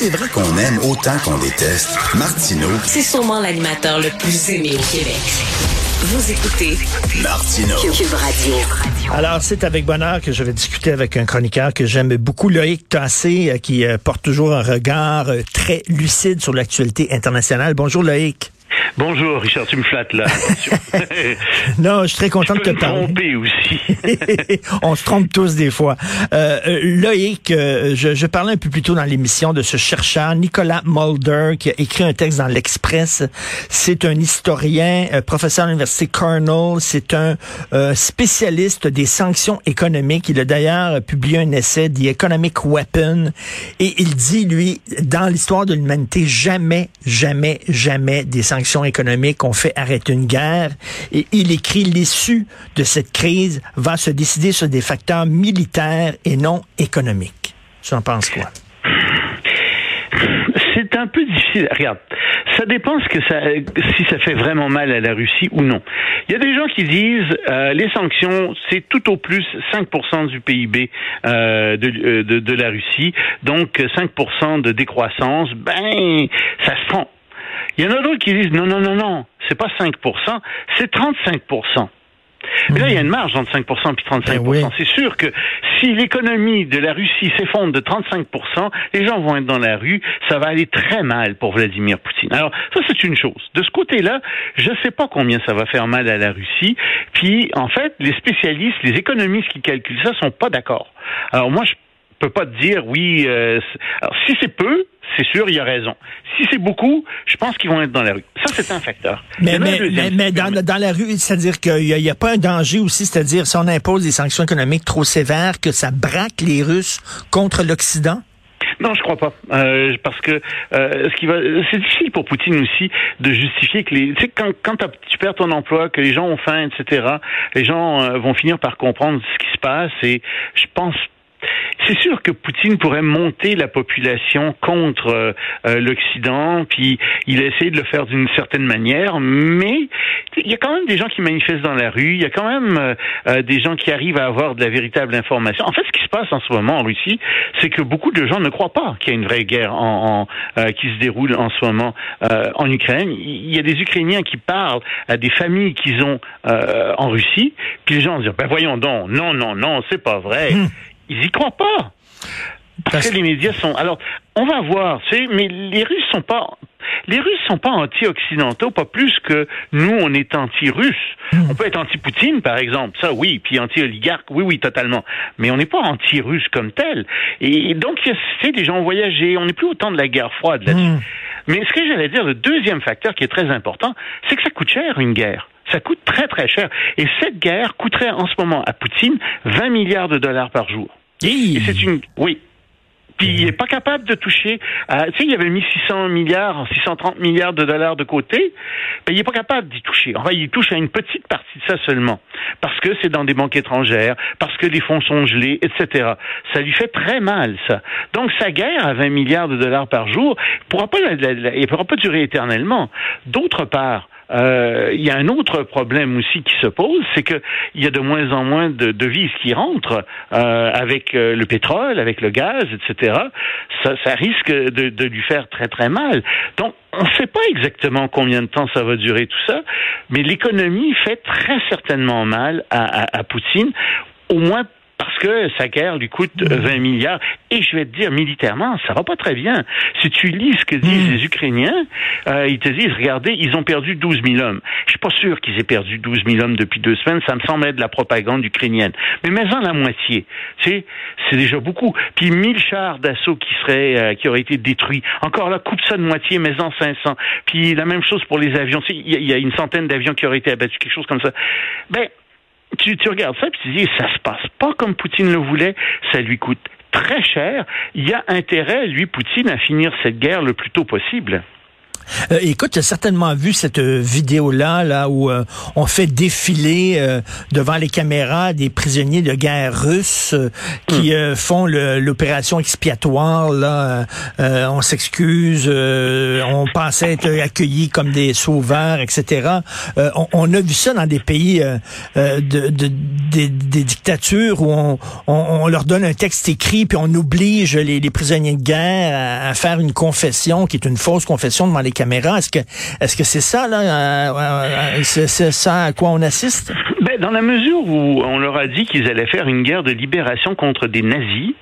C'est vrai qu'on aime autant qu'on déteste, Martineau, C'est sûrement l'animateur le plus aimé au Québec. Vous écoutez Martineau. Cube Radio. Alors, c'est avec bonheur que je vais discuter avec un chroniqueur que j'aime beaucoup, Loïc Tassé, euh, qui euh, porte toujours un regard euh, très lucide sur l'actualité internationale. Bonjour, Loïc. Bonjour, Richard, tu me flattes là. Non, je suis très content de te parler. tromper aussi. On se trompe tous des fois. Euh, euh, Loïc, euh, je, je parlais un peu plus tôt dans l'émission de ce chercheur, Nicolas Mulder, qui a écrit un texte dans l'Express. C'est un historien, euh, professeur à l'Université Cornell. C'est un spécialiste des sanctions économiques. Il a d'ailleurs publié un essai, The Economic Weapon. Et il dit, lui, dans l'histoire de l'humanité, jamais, jamais, jamais des sanctions économiques ont fait arrêter une guerre. Et il écrit, l'issue de cette crise va se décider sur des facteurs militaires et non économiques. Tu en penses quoi? C'est un peu difficile. Regarde, ça dépend ce que ça, si ça fait vraiment mal à la Russie ou non. Il y a des gens qui disent euh, les sanctions, c'est tout au plus 5% du PIB euh, de, euh, de, de la Russie, donc 5% de décroissance. Ben, ça se prend. Il y en a d'autres qui disent non, non, non, non, c'est pas 5%, c'est 35%. Mais là, il y a une marge entre 5% et 35%. Ben oui. C'est sûr que si l'économie de la Russie s'effondre de 35%, les gens vont être dans la rue, ça va aller très mal pour Vladimir Poutine. Alors, ça, c'est une chose. De ce côté-là, je ne sais pas combien ça va faire mal à la Russie. Puis, en fait, les spécialistes, les économistes qui calculent ça sont pas d'accord. Alors, moi, je peux pas te dire oui. euh, alors, si c'est peu, c'est sûr, il y a raison. Si c'est beaucoup, je pense qu'ils vont être dans la rue. Ça, c'est un facteur. Mais, mais, mais, dans, la rue, c'est-à-dire qu'il n'y a, il y a pas un danger aussi, c'est-à-dire si on impose des sanctions économiques trop sévères, que ça braque les Russes contre l'Occident? Non, je crois pas, Euh, parce que euh, ce qui va, c'est difficile pour Poutine aussi de justifier que les, tu sais, quand, tu perds ton emploi, que les gens ont faim, etc. Les gens euh, vont finir par comprendre ce qui se passe et je pense. C'est sûr que Poutine pourrait monter la population contre euh, euh, l'Occident, puis il a essayé de le faire d'une certaine manière, mais il y a quand même des gens qui manifestent dans la rue, il y a quand même euh, des gens qui arrivent à avoir de la véritable information. En fait, ce qui se passe en ce moment en Russie, c'est que beaucoup de gens ne croient pas qu'il y a une vraie guerre qui se déroule en ce moment en Ukraine. Il y a des Ukrainiens qui parlent à des familles qu'ils ont en Russie, puis les gens disent ben voyons donc, non non non, c'est pas vrai. Ils y croient pas. Parce que les médias sont. Alors, on va voir, tu sais, mais les Russes sont pas. Les Russes sont pas anti-occidentaux, pas plus que nous, on est anti-russes. On peut être anti-Poutine, par exemple, ça oui, puis anti-oligarque, oui, oui, totalement. Mais on n'est pas anti-russe comme tel. Et donc, tu sais, des gens ont voyagé, on n'est plus au temps de la guerre froide là-dessus. Mais ce que j'allais dire, le deuxième facteur qui est très important, c'est que ça coûte cher, une guerre. Ça coûte très, très cher. Et cette guerre coûterait en ce moment à Poutine 20 milliards de dollars par jour. C'est une. Oui. Puis il n'est pas capable de toucher. à- tu sais, il avait mis 600 milliards, 630 milliards de dollars de côté. Ben, il n'est pas capable d'y toucher. Enfin, il touche à une petite partie de ça seulement. Parce que c'est dans des banques étrangères, parce que les fonds sont gelés, etc. Ça lui fait très mal, ça. Donc, sa guerre à 20 milliards de dollars par jour pourra pas, la- la- elle pourra pas durer éternellement. D'autre part, euh, il y a un autre problème aussi qui se pose, c'est que il y a de moins en moins de devises qui rentrent euh, avec euh, le pétrole, avec le gaz, etc. Ça, ça risque de, de lui faire très très mal. Donc, on ne sait pas exactement combien de temps ça va durer tout ça, mais l'économie fait très certainement mal à, à, à Poutine, au moins parce que sa guerre lui coûte euh, 20 milliards. Et je vais te dire, militairement, ça va pas très bien. Si tu lis ce que disent les Ukrainiens, euh, ils te disent, regardez, ils ont perdu 12 000 hommes. Je suis pas sûr qu'ils aient perdu 12 000 hommes depuis deux semaines. Ça me semble être de la propagande ukrainienne. Mais mets-en la moitié. Sais, c'est déjà beaucoup. Puis 1000 chars d'assaut qui seraient, euh, qui auraient été détruits. Encore là, coupe ça de moitié, mets-en 500. Puis la même chose pour les avions. Il y, y a une centaine d'avions qui auraient été abattus, quelque chose comme ça. Ben, tu, tu regardes ça puis tu dis ça se passe pas comme Poutine le voulait, ça lui coûte très cher. Il y a intérêt, lui, Poutine, à finir cette guerre le plus tôt possible. Euh, écoute, tu as certainement vu cette euh, vidéo-là, là, où euh, on fait défiler devant les caméras des prisonniers de guerre russes qui hmm. font l'opération expiatoire. Là, on s'excuse, on pensait être accueillis comme des sauveurs, etc. On, a vu ça dans des pays de, des, dictatures où on, on, leur donne un texte écrit puis on oblige les, les prisonniers de guerre à, à, faire une confession qui est une fausse confession devant les Est-ce que est-ce que c'est ça là euh, euh, c'est, ça à quoi on assiste? Ben, dans la mesure où on leur a dit qu'ils allaient faire une guerre de libération contre des nazis.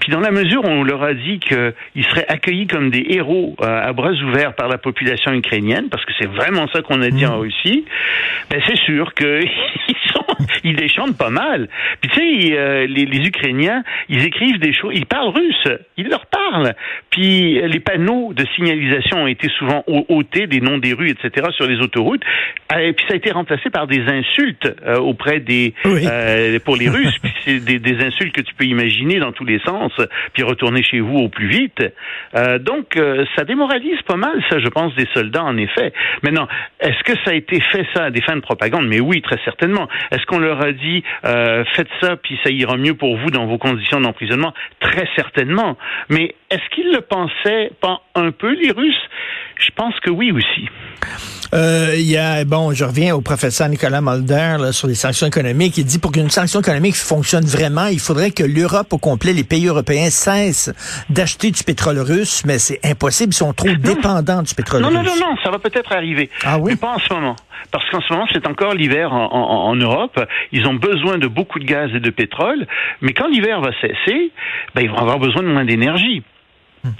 Puis dans la mesure où on leur a dit qu'ils seraient accueillis comme des héros euh, à bras ouverts par la population ukrainienne, parce que c'est vraiment ça qu'on a dit en mmh. Russie, ben c'est sûr qu'ils ils déchantent pas mal. Puis tu sais, euh, les, les, Ukrainiens, ils écrivent des choses, ils parlent russe, ils leur parlent. Puis les panneaux de signalisation ont été souvent ôtés, des noms des rues, etc., sur les autoroutes. Euh, et puis ça a été remplacé par des insultes auprès des pour les Russes. Puis c'est des, des insultes que tu peux imaginer dans tous les sens puis retourner chez vous au plus vite. Euh, donc, euh, ça démoralise pas mal, ça, je pense, des soldats, en effet. Maintenant, est-ce que ça a été fait, ça, à des fins de propagande? Mais oui, très certainement. Est-ce qu'on leur a dit, euh, faites ça, puis ça ira mieux pour vous dans vos conditions d'emprisonnement? Très certainement. Mais est-ce qu'ils le pensaient pas un peu, les Russes? Je pense que oui aussi. Euh, il y a, bon, je reviens au professeur Nicolas Mulder là, sur les sanctions économiques. Il dit pour qu'une sanction économique fonctionne vraiment, il faudrait que l'Europe au complet, les pays européens cessent d'acheter du pétrole russe, mais c'est impossible, ils sont trop dépendants du pétrole russe. Non, non, non, ça va peut-être arriver. Ah oui? Mais pas en ce moment. Parce qu'en ce moment, c'est encore l'hiver en, en, Europe. Ils ont besoin de beaucoup de gaz et de pétrole. Mais quand l'hiver va cesser, ben, ils vont avoir besoin de moins d'énergie.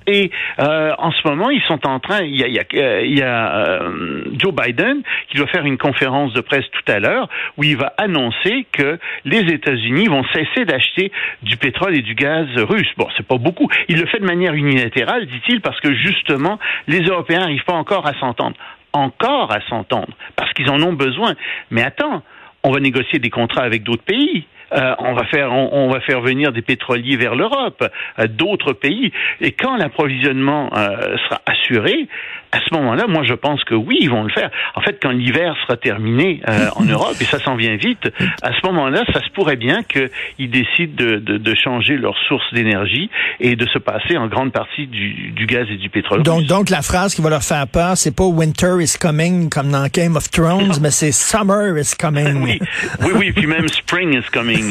Et euh, en ce moment, ils sont en train. Il y a, euh, euh, Joe Biden qui doit faire une conférence de presse tout à l'heure où il va annoncer que les États-Unis vont cesser d'acheter du pétrole et du gaz russe. Bon, c'est pas beaucoup. Il le fait de manière unilatérale, dit-il, parce que justement, les Européens n'arrivent pas encore à s'entendre. Encore à s'entendre, parce qu'ils en ont besoin. Mais attends, on va négocier des contrats avec d'autres pays. Euh, on va faire on, va faire venir des pétroliers vers l'Europe, euh, d'autres pays. Et quand l'approvisionnement euh, sera assuré, à ce moment-là, moi je pense que oui, ils vont le faire. En fait, quand l'hiver sera terminé en Europe, et ça s'en vient vite, à ce moment-là, ça se pourrait bien qu'ils décident de, de, de, changer leur source d'énergie et de se passer en grande partie du, du gaz et du pétrole. Donc, donc la phrase qui va leur faire peur, c'est pas Winter is coming comme dans Game of Thrones, mais c'est Summer is coming. oui, oui, oui, puis même Spring is coming.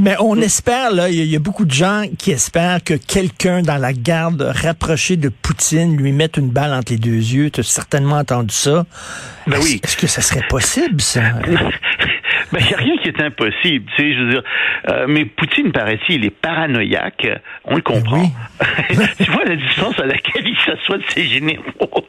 Mais on espère, là, il y, a beaucoup de gens qui espèrent que quelqu'un dans la garde rapprochée de Poutine lui mette une balle entre les deux yeux. Tu as certainement entendu ça. Ben oui. Est-ce que ça serait possible, ça? Ben, il n'y a rien qui est impossible, tu sais, je veux dire. Euh, mais Poutine, paraît-il, il est paranoïaque. On le comprend. tu vois la distance à laquelle il s'assoit de ses généraux.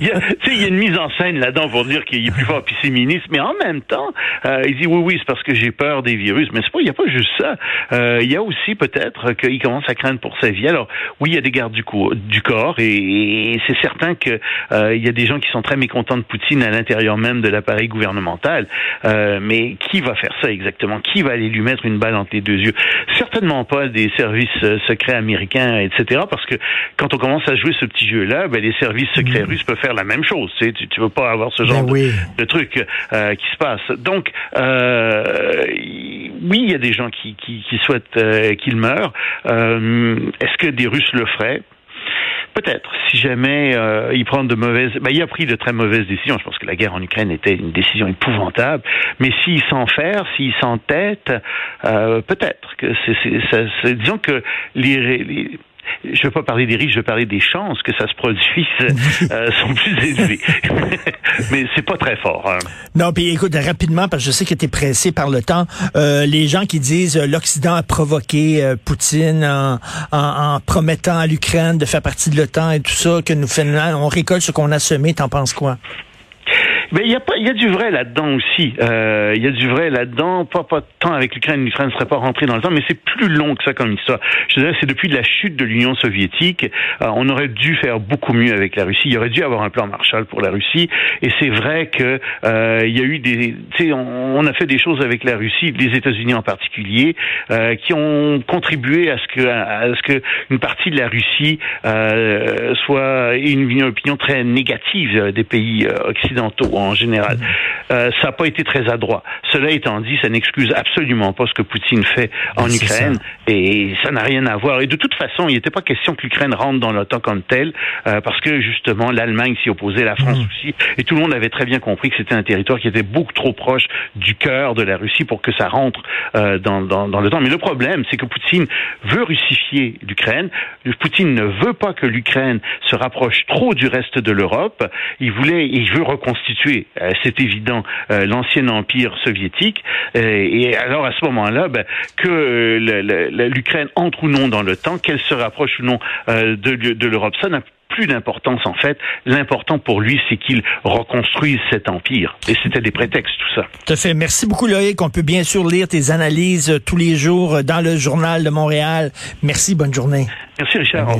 Il y a, il y a une mise en scène là-dedans pour dire qu'il est plus fort, puis c'est ministre. Mais en même temps, euh, il dit oui, oui, c'est parce que j'ai peur des virus. Mais c'est pas, il n'y a pas juste ça. Euh, il y a aussi peut-être qu'il commence à craindre pour sa vie. Alors, oui, il y a des gardes du, du corps, et, c'est certain que il y a des gens qui sont très mécontents de Poutine à l'intérieur même de l'appareil gouvernemental. Euh, mais qui va faire ça exactement? Qui va aller lui mettre une balle entre les deux yeux? Certainement pas des services euh, secrets américains, etc. Parce que quand on commence à jouer ce petit jeu-là, ben, les services secrets mm. russes peuvent faire la même chose. Tu ne veux pas avoir ce genre ben de, truc euh, qui se passe. Donc, oui, il y a des gens qui, qui, qui souhaitent qu'il meure. Est-ce que des Russes le feraient? Peut-être, si jamais euh, il prend de mauvaises... Ben, il a pris de très mauvaises décisions. Je pense que la guerre en Ukraine était une décision épouvantable. Mais s'il s'enferme, s'il s'entête, euh, peut-être que c'est... Disons que les je ne veux pas parler des riches, je veux parler des chances que ça se produise euh, sont plus élevées. Mais c'est pas très fort. Hein. Non, puis écoute, rapidement, parce que je sais que tu es pressé par le temps, euh, les gens qui disent euh, l'Occident a provoqué euh, Poutine en, en, promettant à l'Ukraine de faire partie de l'OTAN et tout ça, que nous faisons, on récolte ce qu'on a semé, t'en penses quoi? Mais il y a pas, il y a du vrai là-dedans aussi. Euh, Il y a du vrai là-dedans. Pas pas tant avec l'Ukraine. L'Ukraine ne serait pas rentrée dans le temps, mais c'est plus long que ça comme histoire. Je dirais, c'est depuis la chute de l'Union soviétique. euh, on aurait dû faire beaucoup mieux avec la Russie. Il y aurait dû avoir un plan Marshall pour la Russie. Et c'est vrai que euh, y a eu des, tu sais, on, on a fait des choses avec la Russie, les États-Unis en particulier, euh, qui ont contribué à ce que à ce que une partie de la Russie soit une, opinion très négative des pays occidentaux en général. Euh, ça n'a pas été très adroit. Cela étant dit, ça n'excuse absolument pas ce que Poutine fait en Ben, Ukraine ça. et ça n'a rien à voir. Et de toute façon, il n'était pas question que l'Ukraine rentre dans l'OTAN comme telle, euh, parce que justement l'Allemagne s'y opposait, la France aussi, et tout le monde avait très bien compris que c'était un territoire qui était beaucoup trop proche du cœur de la Russie pour que ça rentre euh, dans, dans, dans l'OTAN. Mais le problème, c'est que Poutine veut russifier l'Ukraine. Poutine ne veut pas que l'Ukraine se rapproche trop du reste de l'Europe. Il voulait, il veut reconstituer, euh, c'est évident, euh, l'ancien empire soviétique. Euh, et alors à ce moment-là, ben, que le- le- le- l'Ukraine entre ou non dans l'OTAN, qu'elle se rapproche ou non de, de l'Europe, ça n'a plus d'importance en fait. L'important pour lui, c'est qu'il reconstruise cet empire. Et c'était des prétextes, tout ça. Tout à fait. Merci beaucoup, Loïc. On peut bien sûr lire tes analyses tous les jours dans le Journal de Montréal. Merci. Bonne journée. Merci Richard.